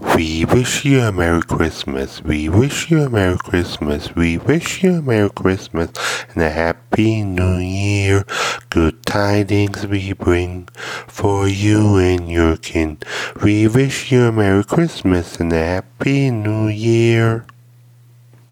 We wish you a Merry Christmas. We wish you a Merry Christmas. We wish you a Merry Christmas and a Happy New Year. Good tidings we bring for you and your kin. We wish you a Merry Christmas and a Happy New Year.